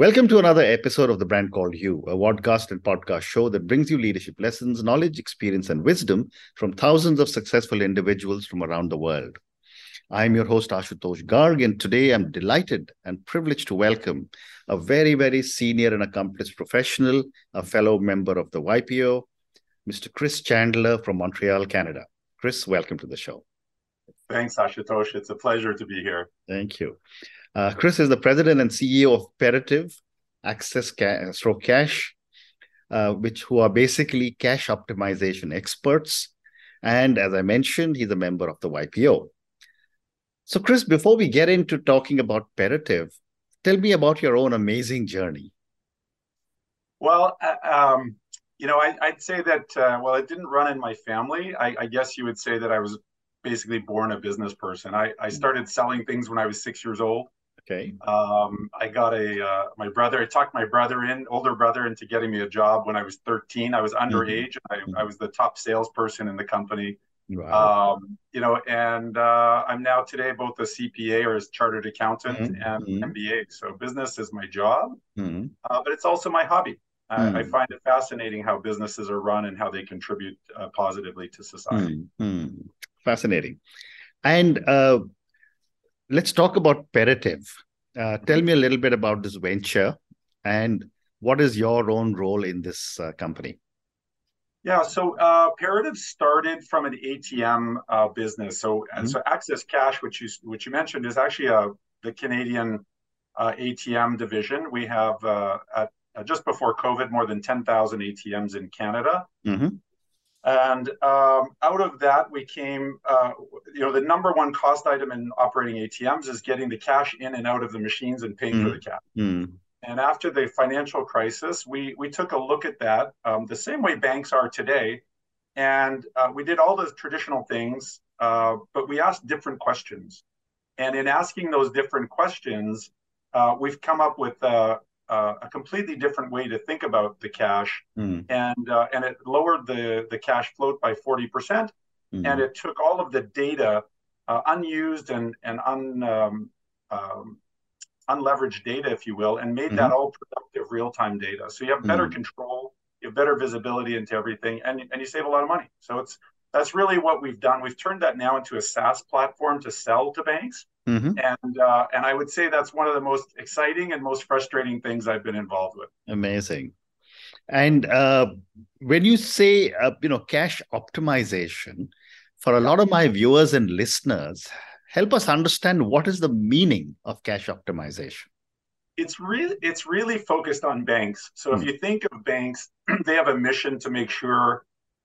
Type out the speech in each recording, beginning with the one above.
Welcome to another episode of The Brand Called You, a podcast and podcast show that brings you leadership lessons, knowledge, experience, and wisdom from thousands of successful individuals from around the world. I'm your host, Ashutosh Garg, and today I'm delighted and privileged to welcome a very, very senior and accomplished professional, a fellow member of the YPO, Mr. Chris Chandler from Montreal, Canada. Chris, welcome to the show. Thanks, Ashutosh. It's a pleasure to be here. Thank you. Uh, Chris is the president and CEO of Perativ Access Ca- Stroke Cash, uh, which who are basically cash optimization experts. And as I mentioned, he's a member of the YPO. So, Chris, before we get into talking about Perativ, tell me about your own amazing journey. Well, uh, um, you know, I, would say that, uh, well, it didn't run in my family. I, I, guess you would say that I was basically born a business person. I, I started selling things when I was six years old. Okay. Um, I got a uh, my brother. I talked my brother in, older brother, into getting me a job when I was 13. I was underage. Mm-hmm. I, I was the top salesperson in the company. Wow. Um, you know, and uh, I'm now today both a CPA or a chartered accountant mm-hmm. and mm-hmm. MBA. So business is my job, mm-hmm. uh, but it's also my hobby. Mm-hmm. I find it fascinating how businesses are run and how they contribute uh, positively to society. Mm-hmm. Fascinating. And uh, let's talk about Perativ. Uh, tell me a little bit about this venture and what is your own role in this uh, company? Yeah, so uh, Perativ started from an ATM uh, business. So, mm-hmm. so Access Cash, which you which you mentioned, is actually a uh, the Canadian uh, ATM division. We have uh, at, just before COVID more than ten thousand ATMs in Canada. Mm-hmm. And um, out of that, we came, uh, you know, the number one cost item in operating ATMs is getting the cash in and out of the machines and paying mm. for the cash. Mm. And after the financial crisis, we we took a look at that um, the same way banks are today, and uh, we did all the traditional things, uh, but we asked different questions. And in asking those different questions, uh, we've come up with uh, a completely different way to think about the cash, mm. and uh, and it lowered the the cash float by forty percent, mm-hmm. and it took all of the data, uh, unused and and un um, um, unleveraged data, if you will, and made mm-hmm. that all productive real time data. So you have better mm-hmm. control, you have better visibility into everything, and and you save a lot of money. So it's that's really what we've done. We've turned that now into a SaaS platform to sell to banks. Mm-hmm. And uh, and I would say that's one of the most exciting and most frustrating things I've been involved with. Amazing. And uh, when you say uh, you know cash optimization, for a lot of my viewers and listeners, help us understand what is the meaning of cash optimization. It's really it's really focused on banks. So mm. if you think of banks, they have a mission to make sure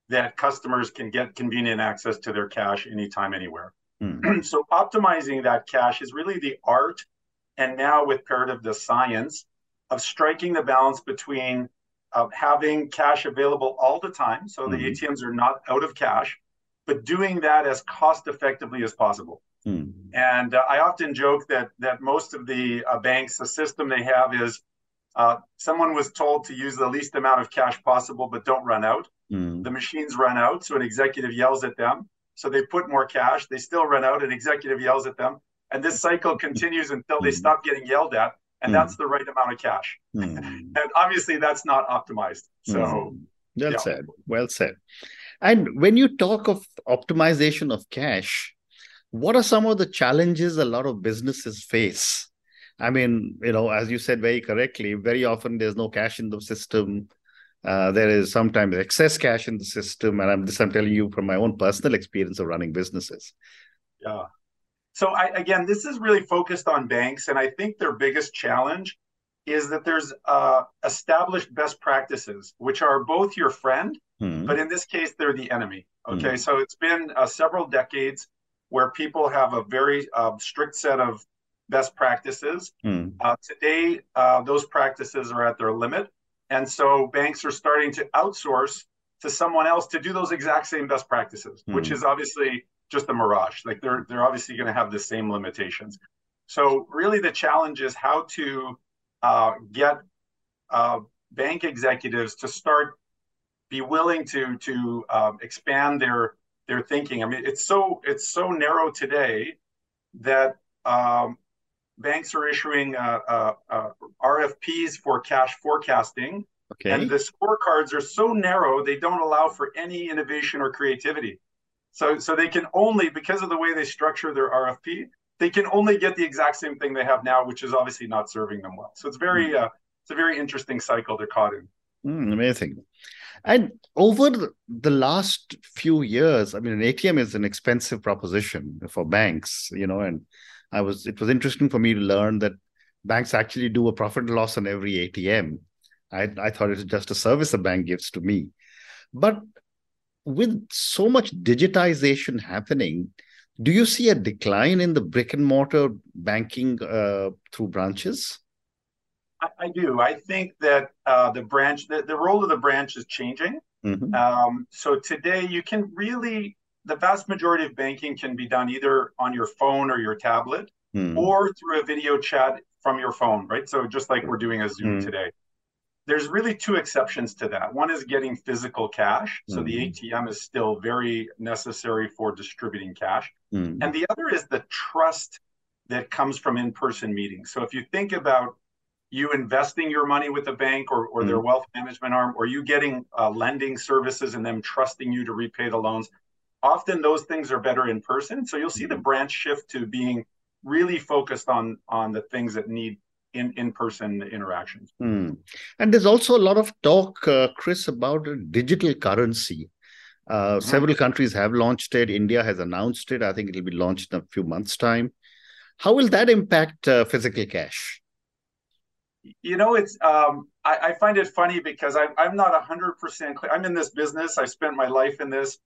that customers can get convenient access to their cash anytime, anywhere. Mm. so optimizing that cash is really the art, and now with Perativ, the science of striking the balance between uh, having cash available all the time, so mm. the mm-hmm. ATMs are not out of cash, but doing that as cost effectively as possible. Mm. And uh, I often joke that that most of the uh, banks, the system they have is uh, someone was told to use the least amount of cash possible, but don't run out. Mm. The machines run out, so an executive yells at them. So they put more cash. They still run out. An executive yells at them, and this cycle mm-hmm. continues until they hmm. stop getting yelled at, and that's mm-hmm. the right amount of cash. Mm-hmm. And obviously, that's not optimized. So, well yeah. said. Well said. And when you talk of optimization of cash, what are some of the challenges a lot of businesses face? I mean, you know, as you said very correctly, very often there's no cash in the system. Uh, there is sometimes excess cash in the system, and I'm this I'm telling you from my own personal experience of running businesses. Yeah. So I, again, this is really focused on banks, and I think their biggest challenge is that there's uh, established best practices, which are both your friend, mm. but in this case, they're the enemy. Okay, mm. so it's been uh, several decades where people have a very uh, strict set of best practices. Mm. today, uh, those practices are at their limit. And so banks are starting to outsource to someone else to do those exact same best practices, mm. which is obviously just a mirage. Like they're they're obviously going to have the same limitations. So really, the challenge is how to uh, get uh, bank executives to start be willing to to um, expand their their thinking. I mean, it's so it's so narrow today that um, banks are issuing uh, uh, uh RFPs for cash forecasting, okay. and the scorecards are so narrow they don't allow for any innovation or creativity. So, so they can only because of the way they structure their RFP, they can only get the exact same thing they have now, which is obviously not serving them well. So it's very, mm. uh, it's a very interesting cycle they're caught in. Mm, amazing. And over the last few years, I mean, an ATM is an expensive proposition for banks, you know, and I was it was interesting for me to learn that banks actually do a profit and loss on every ATM. I, I thought it was just a service a bank gives to me. But with so much digitization happening, do you see a decline in the brick and mortar banking uh, through branches? I, I, do. I think that uh, the branch, the, the role of the branch is changing. Mm-hmm. Um, so today, you can really the vast majority of banking can be done either on your phone or your tablet mm. or through a video chat from your phone, right? So just like we're doing a Zoom mm. today. There's really two exceptions to that. One is getting physical cash. So the ATM hmm. is still very necessary for distributing cash. Hmm. And the other is the trust that comes from in-person meetings. So if you think about you investing your money with a bank or, or their hmm. wealth management arm, or you getting uh, lending services and them trusting you to repay the loans, often those things are better in person. So you'll see the mm-hmm. branch shift to being really focused on on the things that need in in person interactions. Mm. And there's also a lot of talk, uh, Chris, about a digital currency. Uh, mm-hmm. Several countries have launched it. India has announced it. I think it'll be launched in a few months' time. How will that impact uh, physical cash? You know, it's um, I, I, find it funny because I, I'm not hundred percent clear. I'm in this business. I spent my life in this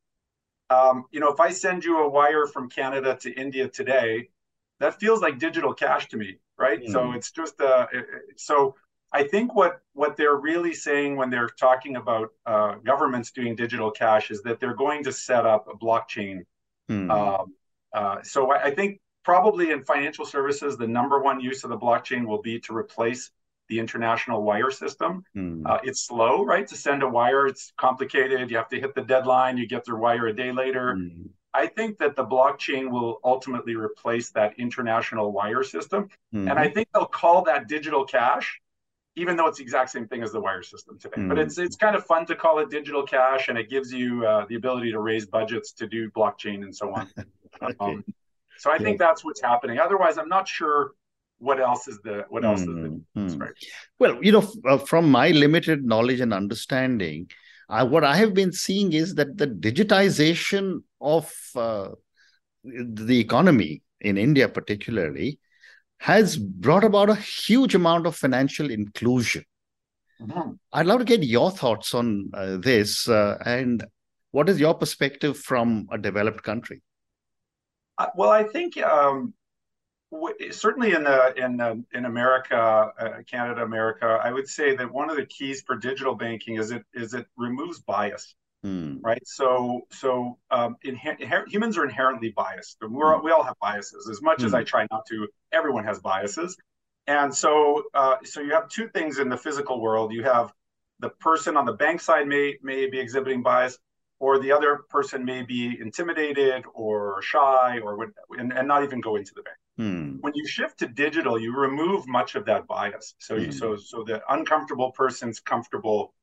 um, you know, if I send you a wire from Canada to India today, that feels like digital cash to me, right? Mm. So it's just uh, so I think what what they're really saying when they're talking about uh, governments doing digital cash is that they're going to set up a blockchain. Mm. Um, uh, so I, I, think probably in financial services, the number one use of the blockchain will be to replace the international wire system. Mm. Uh, it's slow, right? To send a wire, it's complicated. You have to hit the deadline. You get their wire a day later. Mm. I think that the blockchain will ultimately replace that international wire system. Mm. And I think they'll call that digital cash, even though it's the exact same thing as the wire system today. But it's it's kind of fun to call it digital cash, and it gives you uh, the ability to raise budgets to do blockchain and so on. okay. um, so I yeah. think that's what's happening. Otherwise, I'm not sure what else is the what else mm, is the mm. right? well you know uh, from my limited knowledge and understanding I, what i have been seeing is that the digitization of uh, the economy in india particularly has brought about a huge amount of financial inclusion mm-hmm. i'd love to get your thoughts on uh, this uh, and what is your perspective from a developed country uh, well i think um, certainly in the in uh, in America, uh, Canada, America, I would say that one of the keys for digital banking is it is it removes bias, hmm. right? So so um, inher- humans are inherently biased. We're, hmm. we all have biases. As much as I hmm. try not to, everyone has biases, and so uh, so you have two things in the physical world. You have the person on the bank side may may be exhibiting bias, or the other person may be intimidated or shy or would and, and not even go into the bank. Hmm. When you shift to digital, you remove much of that bias. So hmm. you, so so the uncomfortable person's comfortable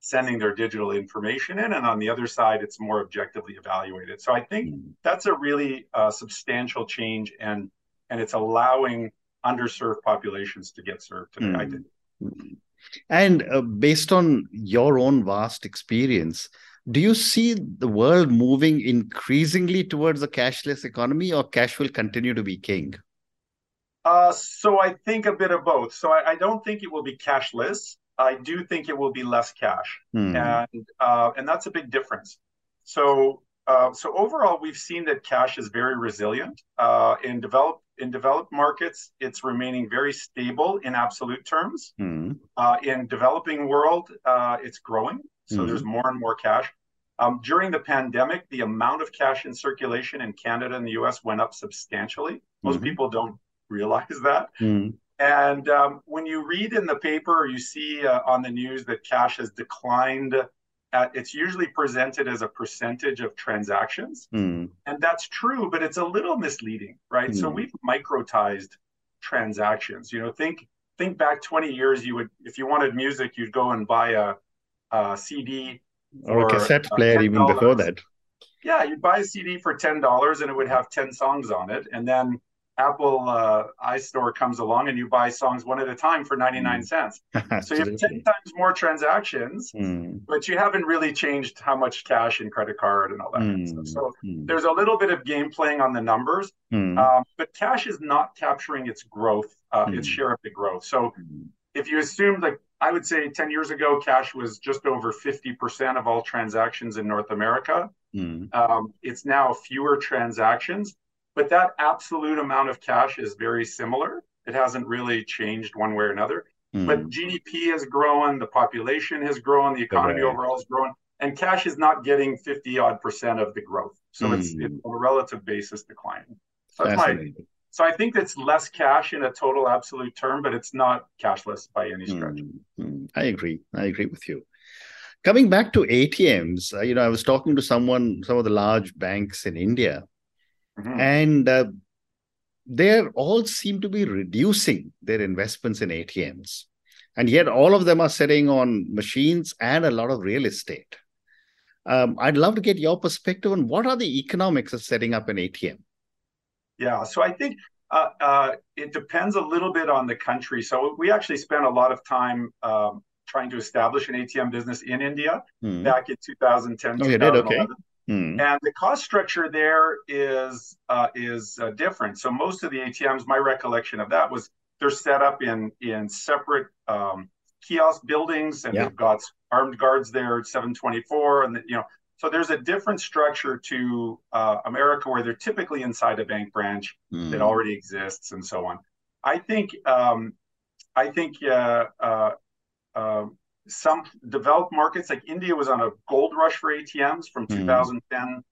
sending their digital information in, and on the other side, it's more objectively evaluated. So I think hmm. that's a really uh, substantial change, and and it's allowing underserved populations to get served today. I think. Hmm. And uh, based on your own vast experience, do you see the world moving increasingly towards a cashless economy or cash will continue to be king uh, so I think a bit of both. So I, I, don't think it will be cashless. I do think it will be less cash, hmm. and uh, and that's a big difference. So uh, so overall, we've seen that cash is very resilient uh, in developed in developed markets. It's remaining very stable in absolute terms. Hmm. Uh, in developing world, uh, it's growing. So hmm. there's more and more cash. Um, during the pandemic, the amount of cash in circulation in Canada and the U.S. went up substantially. Most mm-hmm. people don't realize that. Mm. And um, when you read in the paper or you see uh, on the news that cash has declined, at, it's usually presented as a percentage of transactions. Mm. And that's true, but it's a little misleading, right? Mm. So we've microtized transactions. You know, think think back 20 years. You would, if you wanted music, you'd go and buy a, a CD or a cassette player, even before that. Yeah, you'd buy a CD for ten dollars, and it would have ten songs on it, and then Apple uh, iStore comes along and you buy songs one at a time for 99 mm. cents. so you have 10 times more transactions, mm. but you haven't really changed how much cash and credit card and all that. Mm. Kind of so mm. there's a little bit of game playing on the numbers, mm. um, but cash is not capturing its growth, uh, its share of the growth. So if you assume like I would say 10 years ago, cash was just over 50% of all transactions in North America. Um, it's now fewer transactions but that absolute amount of cash is very similar. It hasn't really changed one way or another. Mm. But GDP has grown, the population has grown, the economy right. overall has grown, and cash is not getting 50 odd percent of the growth. So mm. it's, it's on a relative basis declining. So that's my so I think it's less cash in a total absolute term, but it's not cashless by any stretch. Mm, I agree. I agree with you. Coming back to ATMs, uh, you know, I was talking to someone, some of the large banks in India, Mm-hmm. And uh, they all seem to be reducing their investments in ATMs. And yet, all of them are sitting on machines and a lot of real estate. Um, I'd love to get your perspective on what are the economics of setting up an ATM. Yeah, so I think uh, uh, it depends a little bit on the country. So we actually spent a lot of time um, trying to establish an ATM business in India mm. back in 2010. Oh, you did? Okay. Mm. And the cost structure there is uh, is uh, different. So most of the ATMs, my recollection of that was they're set up in in separate um, kiosk buildings, and yeah. they've got armed guards there at 724, and the, you know. So there's a different structure to uh, America where they're typically inside a bank branch mm. that already exists, and so on. I think um, I think uh, uh, um, some developed markets like India was on a gold rush for ATMs from mm. 2010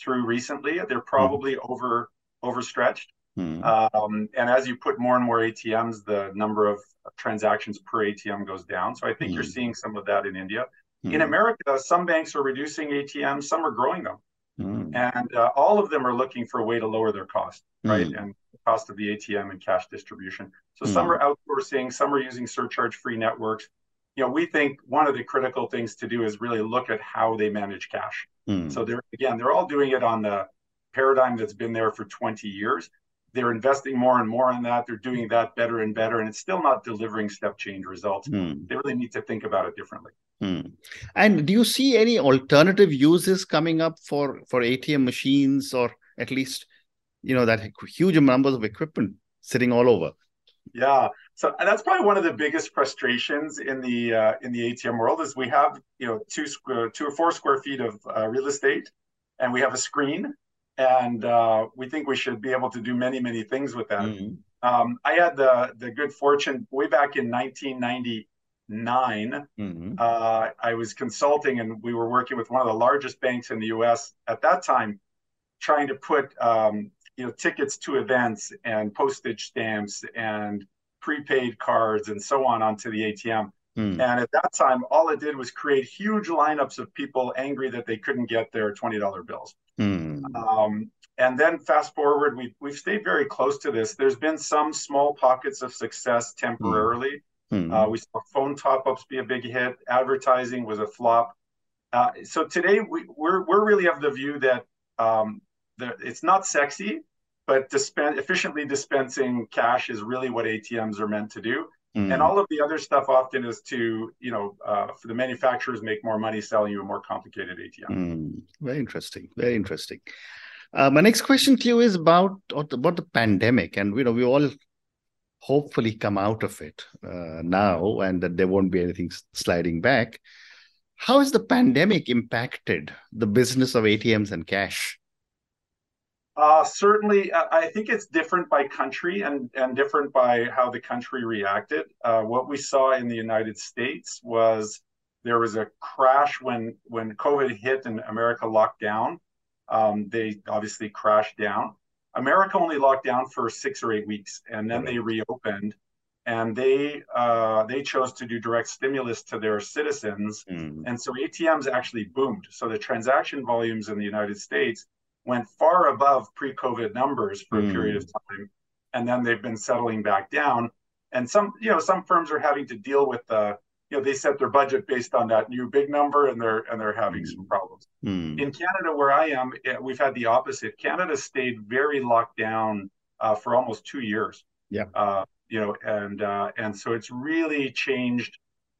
through recently. They're probably mm. over overstretched. Mm. Um, and as you put more and more ATMs, the number of transactions per ATM goes down. So I think you're hmm. seeing some of that in India. In hmm. America, some banks are reducing ATMs, some are growing them. Hmm. And uh, all of them are looking for a way to lower their cost, right? And the cost of the ATM and cash distribution. So some are outsourcing, some are using surcharge free networks you know, we think one of the critical things to do is really look at how they manage cash. Mm. So they're again, they're all doing it on the paradigm that's been there for 20 years. They're investing more and more in that. They're doing that better and better, and it's still not delivering step change results. Mm. They really need to think about it differently. Mm. And do you see any alternative uses coming up for for ATM machines, or at least, you know, that huge numbers of equipment sitting all over? Yeah, so that's probably one of the biggest frustrations in the uh, in the ATM world is we have you know two square, two or four square feet of uh, real estate, and we have a screen, and uh, we think we should be able to do many many things with that. Mm-hmm. Um, I had the the good fortune way back in 1999. Mm-hmm. Uh, I was consulting, and we were working with one of the largest banks in the U.S. at that time, trying to put um, you know tickets to events and postage stamps and prepaid cards and so on onto the ATM. Mm. And at that time, all it did was create huge lineups of people angry that they couldn't get their $20 bills. Mm. Um, and then fast forward, we've, we've stayed very close to this. There's been some small pockets of success temporarily. Mm. Uh, we saw phone top ups be a big hit, advertising was a flop. Uh, so today, we, we're, we're really of the view that um, the, it's not sexy, but dispen- efficiently dispensing cash is really what ATMs are meant to do. Mm. And all of the other stuff often is to, you know, uh, for the manufacturers make more money selling you a more complicated ATM. Mm. Very interesting. Very interesting. Uh, my next question to you is about about the pandemic, and you know, we all hopefully come out of it uh, now, and that there won't be anything sliding back. How has the pandemic impacted the business of ATMs and cash? Uh, certainly, I think it's different by country and, and different by how the country reacted. Uh, what we saw in the United States was there was a crash when when COVID hit and America locked down. Um, they obviously crashed down. America only locked down for six or eight weeks, and then they reopened, and they uh, they chose to do direct stimulus to their citizens, mm. and so ATMs actually boomed. So the transaction volumes in the United States went far above pre-COVID numbers for mm. a period of hmm. time. and then they've been settling back down. And some, you know, some firms are having to deal with the, you know, they set their budget based on that new big number, and they're and they're having mm. some problems. Mm. In Canada, where I am, eh, we've had the opposite. Canada stayed very locked down uh, for almost two years. Yeah. Uh, you know, and uh, and so it's really changed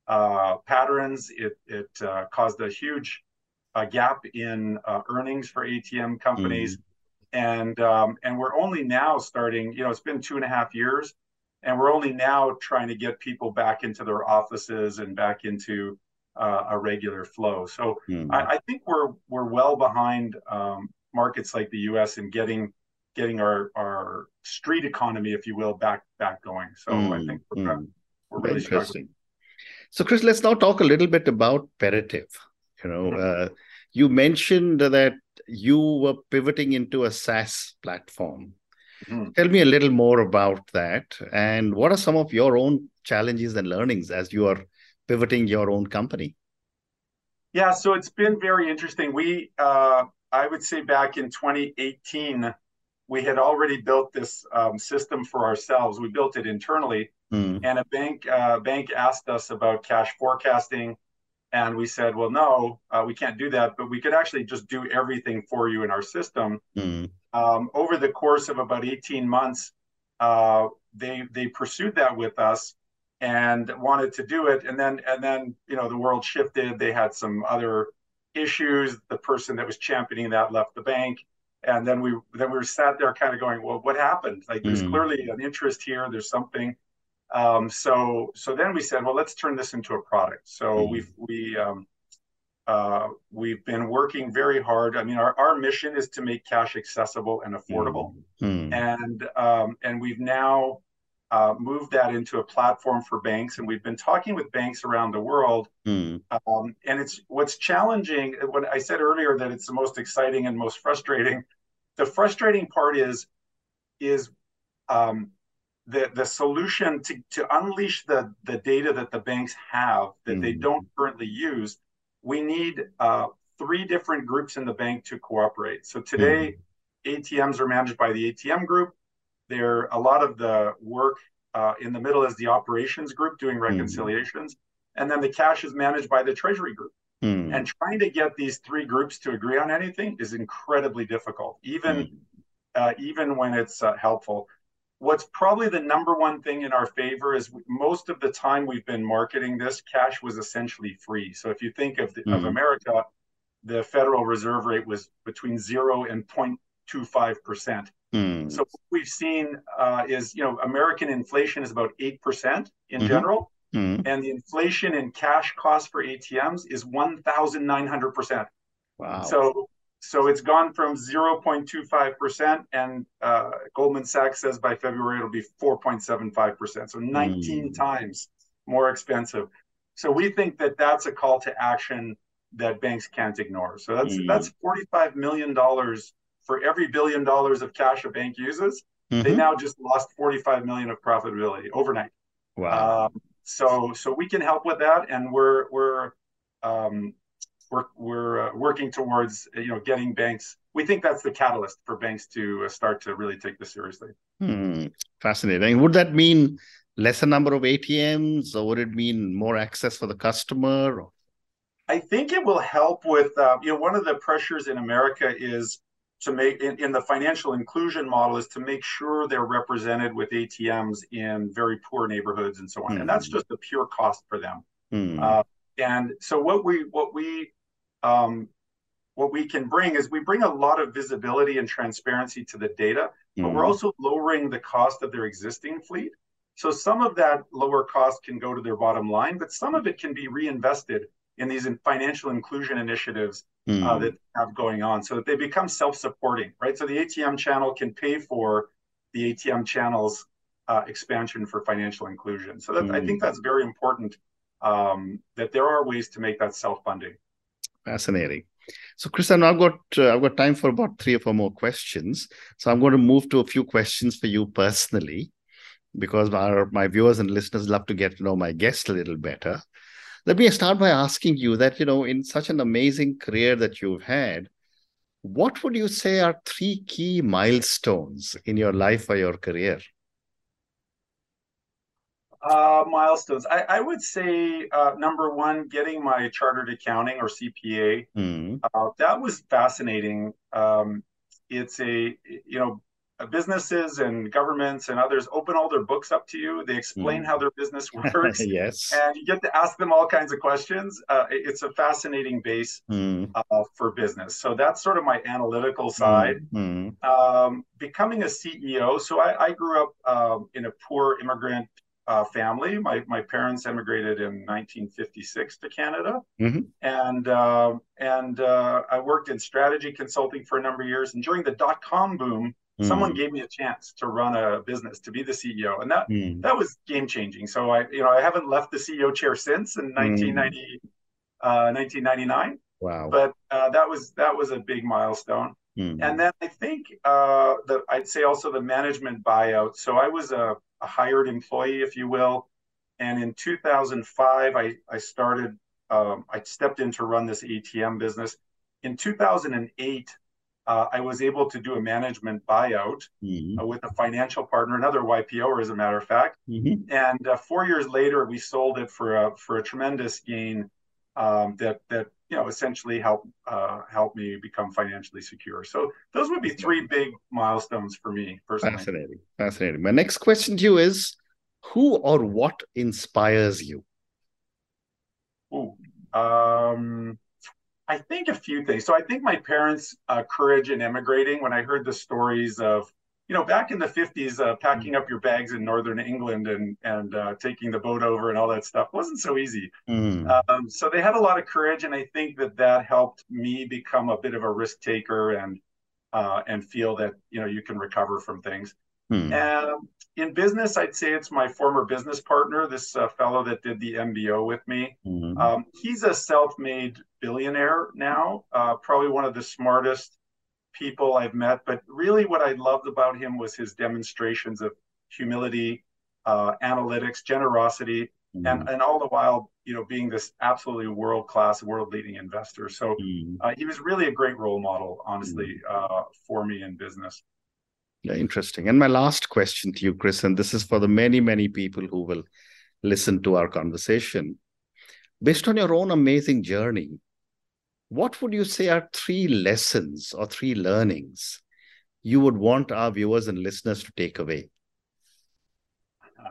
uh, patterns. It it uh, caused a huge uh, gap in earnings for ATM companies. Mm and um, and we're only now starting. You know, it's been two and a half years, and we're only now trying to get people back into their offices and back into uh, a regular flow. So mm. I, I, think we're we're well behind um, markets like the U.S. in getting getting our our street economy, if you will, back back going. So mm. I think we're, we're really interesting. Struggling. So Chris, let's now talk a little bit about Perativ. You know, mm-hmm. uh, you mentioned that you were pivoting into a SaaS platform. Mm. Tell me a little more about that. And what are some of your own challenges and learnings as you are pivoting your own company? Yeah, so it's been very interesting. We, uh, I would say back in 2018, we had already built this um, system for ourselves. We built it internally, mm. and a bank uh, bank asked us about cash forecasting and we said, well, no, uh, we can't do that, but we could actually just do everything for you in our system. Mm. Um, over the course of about 18 months, uh, they they pursued that with us and wanted to do it. And then and then you know the world shifted. They had some other issues. The person that was championing that left the bank. And then we then we were sat there kind of going, well, what happened? Like there's mm. clearly an interest here. There's something. Um, so so then we said, well, let's turn this into a product. So mm-hmm. we've we um, uh, we've been working very hard. I mean, our, our mission is to make cash accessible and affordable, mm-hmm. and um, and we've now uh, moved that into a platform for banks, and we've been talking with banks around the world. Mm. Um, and it's what's challenging. When I said earlier that it's the most exciting and most frustrating, the frustrating part is is um, the the solution to, to unleash the the data that the banks have that mm-hmm. they don't currently use we need uh, three different groups in the bank to cooperate so today mm-hmm. atms are managed by the atm group there a lot of the work uh, in the middle is the operations group doing mm-hmm. reconciliations mm-hmm. and then the cash is managed by the treasury group mm-hmm. and trying to get these three groups to agree on anything is incredibly difficult even uh, even when it's uh, helpful what's probably the number one thing in our favor is most of the time we've been marketing this cash was essentially free so if you think of, the, mm-hmm. of america the federal reserve rate was between 0 and 0.25 percent mm. so what we've seen uh, is you know american inflation is about 8 percent in mm-hmm. general mm-hmm. and the inflation in cash costs for atms is 1900 percent wow so so it's gone from 0.25%, and uh, Goldman Sachs says by February it'll be 4.75%. So 19 mm. times more expensive. So we think that that's a call to action that banks can't ignore. So that's mm. that's 45 million dollars for every billion dollars of cash a bank uses. Mm-hmm. They now just lost 45 million of profitability overnight. Wow. Um, so so we can help with that, and we're we're um, we're we're uh, working towards you know getting banks. We think that's the catalyst for banks to uh, start to really take this seriously. Hmm. Fascinating. Would that mean lesser number of ATMs, or would it mean more access for the customer? I think it will help with uh, you know one of the pressures in America is to make in, in, the financial inclusion model is to make sure they're represented with ATMs in very poor neighborhoods and so on, and that's hmm. just a pure cost for them. Mm. Uh, and so what we what we um, what we can bring is we bring a lot of visibility and transparency to the data, but mm-hmm. we're also lowering the cost of their existing fleet. So some of that lower cost can go to their bottom line, but some of it can be reinvested in these financial inclusion initiatives mm-hmm. uh, that have going on, so that they become self-supporting, right? So the ATM channel can pay for the ATM channel's uh, expansion for financial inclusion. So that, mm-hmm. I think that's very important. Um, that there are ways to make that self-funding. Fascinating. So, Chris, I've got uh, I've got time for about three or four more questions. So, I'm going to move to a few questions for you personally, because our my viewers and listeners love to get to know my guest a little better. Let me start by asking you that you know, in such an amazing career that you've had, what would you say are three key milestones in your life or your career? Uh, milestones. I, I, would say uh, number one, getting my chartered accounting or CPA. Mm. Uh, that was fascinating. Um, it's a you know businesses and governments and others open all their books up to you. They explain mm. how their business works. yes. And you get to ask them all kinds of questions. Uh, it's a fascinating base mm. uh, for business. So that's sort of my analytical side. Mm. Um, becoming a CEO. So I, I grew up um, in a poor immigrant uh, family. My, my parents emigrated in 1956 to Canada. Mm-hmm. And, uh, and uh, I worked in strategy consulting for a number of years. And during the dot com boom, Mm. Someone gave me a chance to run a business, to be the CEO, and that mm. that was game changing. So I, you know, I haven't left the CEO chair since in 1990, mm. uh, 1999. Wow! But uh, that was that was a big milestone. Mm. And then I think uh, that I'd say also the management buyout. So I was a, a hired employee, if you will, and in 2005 I I started. Um, I stepped in to run this ATM business. In 2008, uh, I was able to do a management buyout mm-hmm. uh, with a financial partner, another YPO, as a matter of fact. Mm-hmm. And uh, four years later, we sold it for a for a tremendous gain um, that that you know essentially help uh, help me become financially secure. So those would be three big milestones for me personally. Fascinating, fascinating. My next question to you is: Who or what inspires you? Ooh, um, I think a few things. So I think my parents' uh, courage in immigrating, when I heard the stories of, you know, back in the 50s, uh, packing up your bags in northern England and and uh, taking the boat over and all that stuff wasn't so easy. Mm. Um, so they had a lot of courage, and I think that that helped me become a bit of a risk taker and uh, and feel that you know you can recover from things. And in business, I'd say it's my former business partner, this uh, fellow that did the MBO with me. Mm-hmm. Um, he's a self made billionaire now, uh, probably one of the smartest people I've met. But really, what I loved about him was his demonstrations of humility, uh, analytics, generosity, mm-hmm. and, and all the while, you know, being this absolutely world class, world leading investor. So mm-hmm. Uh, he was really a great role model, honestly, mm-hmm. uh, for me in business. Yeah, interesting. And my last question to you, Chris, and this is for the many, many people who will listen to our conversation. Based on your own amazing journey, what would you say are three lessons or three learnings you would want our viewers and listeners to take away?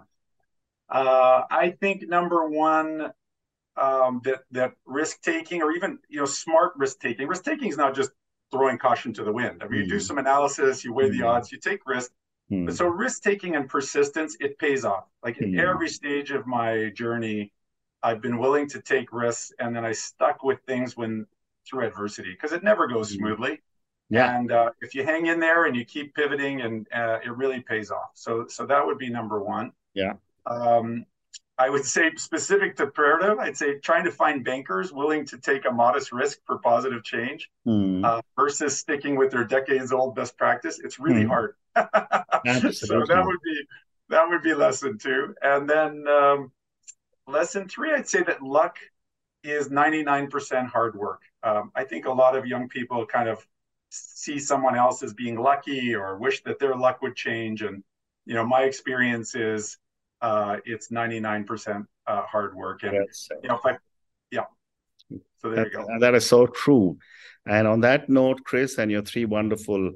Uh, I think number one, um, that that risk taking or even you know smart risk taking. Risk taking is not just throwing caution to the wind. I mean, mm. you do hmm. some analysis, you weigh mm. the hmm. odds, you take risk. Mm. But so risk taking and persistence, it pays off. Like in every stage of my journey, I've been willing to take risks, and then I stuck with things when through adversity because it never goes smoothly. Yeah. And uh, if you hang in there and you keep pivoting, and uh, it really pays off. So, so that would be number one. Yeah. Um, I would say specific to Imperative, I'd say trying to find bankers willing to take a modest risk for positive change mm. uh, versus sticking with their decades old best practice. It's really mm. hard. so that would be that would be lesson two. And then um, lesson three, I'd say that luck is 99% hard work. Um, I think a lot of young people kind of see someone else as being lucky or wish that their luck would change. And, you know, my experience is uh, it's 99% uh, hard work. And, yes. you know, if I, yeah. So there that, you go. That is so true. And on that note, Chris, and your three wonderful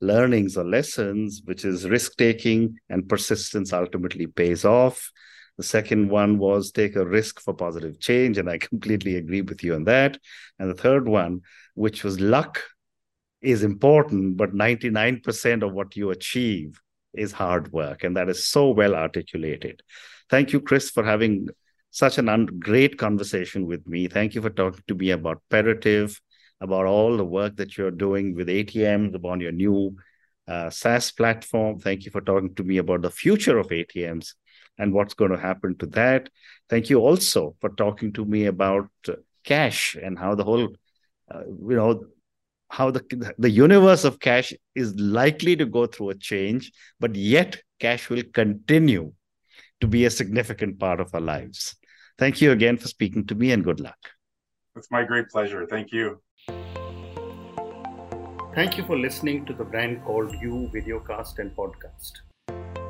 learnings or lessons, which is risk taking and persistence ultimately pays off. The second one was take a risk for positive change. And I completely agree with you on that. And the third one, which was luck is important, but 99% of what you achieve is hard work. And that is so well articulated. Thank you, Chris, for having such an un- great conversation with me. Thank you for talking to me about Perativ, about all the work that you're doing with ATMs, about your new uh, SaaS platform. Thank you for talking to me about the future of ATMs and what's going to happen to that. Thank you also for talking to me about cash and how the whole, uh, you know, how the the universe of cash is likely to go through a change but yet cash will continue to be a significant part of our lives. Thank you again for speaking to me and good luck. It's my great pleasure. Thank you. Thank you for listening to the brand called you videocast and podcast. a